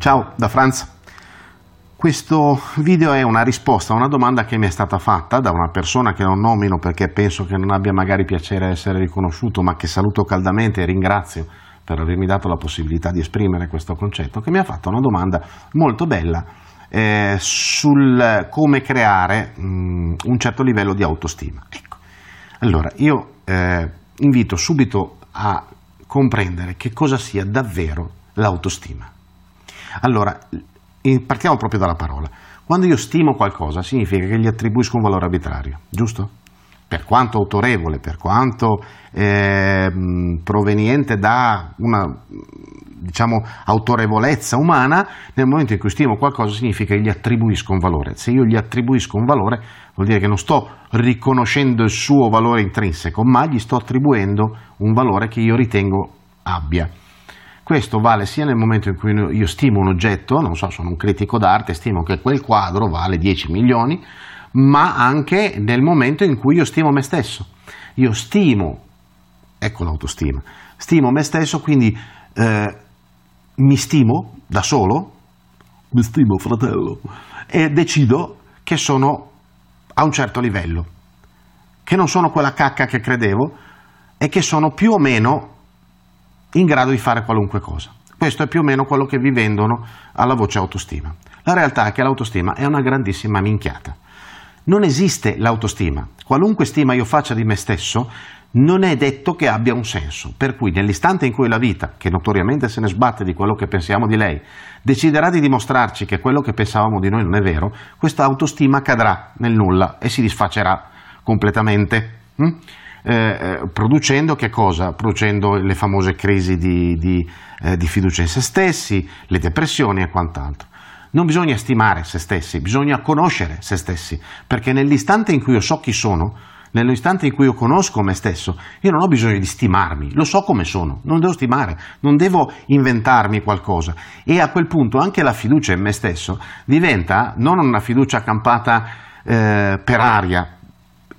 Ciao da Franz. Questo video è una risposta a una domanda che mi è stata fatta da una persona che non nomino perché penso che non abbia magari piacere essere riconosciuto, ma che saluto caldamente e ringrazio per avermi dato la possibilità di esprimere questo concetto, che mi ha fatto una domanda molto bella eh, sul come creare mh, mm, un certo livello di autostima. Ecco. Allora, io eh, invito subito a comprendere che cosa sia davvero l'autostima. Allora, partiamo proprio dalla parola. Quando io stimo qualcosa significa che gli attribuisco un valore arbitrario, giusto? Per quanto autorevole, per quanto eh, proveniente da una diciamo, autorevolezza umana, nel momento in cui stimo qualcosa significa che gli attribuisco un valore. Se io gli attribuisco un valore, vuol dire che non sto riconoscendo il suo valore intrinseco, ma gli sto attribuendo un valore che io ritengo abbia. Questo vale sia nel momento in cui io stimo un oggetto, non so, sono un critico d'arte, stimo che quel quadro vale 10 milioni, ma anche nel momento in cui io stimo me stesso. Io stimo, ecco l'autostima, stimo me stesso, quindi eh, mi stimo da solo, mi stimo fratello, e decido che sono a un certo livello, che non sono quella cacca che credevo e che sono più o meno in grado di fare qualunque cosa. Questo è più o meno quello che vi vendono alla voce autostima. La realtà è che l'autostima è una grandissima minchiata. Non esiste l'autostima. Qualunque stima io faccia di me stesso non è detto che abbia un senso. Per cui nell'istante in cui la vita, che notoriamente se ne sbatte di quello che pensiamo di lei, deciderà di dimostrarci che quello che pensavamo di noi non è vero, questa autostima cadrà nel nulla e si disfacerà completamente. Hm? Eh, eh, producendo che cosa? Producendo le famose crisi di, di, eh, di fiducia in se stessi, le depressioni e quant'altro. Non bisogna stimare se stessi, bisogna conoscere se stessi, perché nell'istante in cui io so chi sono, nell'istante in cui io conosco me stesso, io non ho bisogno di stimarmi, lo so come sono, non devo stimare, non devo inventarmi qualcosa. E a quel punto anche la fiducia in me stesso diventa non una fiducia accampata eh, per aria,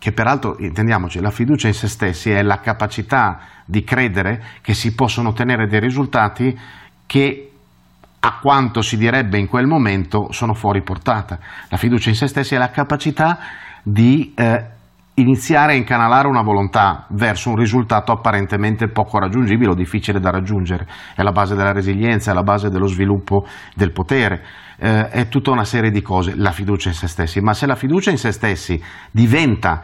che peraltro, intendiamoci, la fiducia in se stessi è la capacità di credere che si possono ottenere dei risultati che a quanto si direbbe in quel momento sono fuori portata. La fiducia in se stessi è la capacità di eh, iniziare a incanalare una volontà verso un risultato apparentemente poco raggiungibile o difficile da raggiungere. È la base della resilienza, è la base dello sviluppo del potere, eh, è tutta una serie di cose, la fiducia in se stessi. Ma se la fiducia in se stessi diventa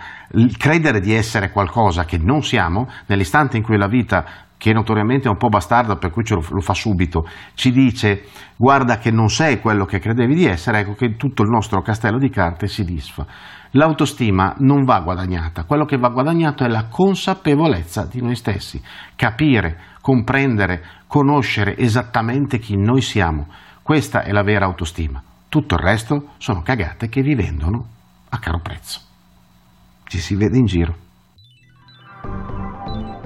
credere di essere qualcosa che non siamo, nell'istante in cui la vita che notoriamente è un po' bastardo, per cui lo, lo, fa subito, ci dice guarda che non sei quello che credevi di essere, ecco che tutto il nostro castello di carte si disfa. L'autostima non va guadagnata, quello che va guadagnato è la consapevolezza di noi stessi, capire, comprendere, conoscere esattamente chi noi siamo. Questa è la vera autostima. Tutto il resto sono cagate che vi vendono a caro prezzo. Ci si vede in giro.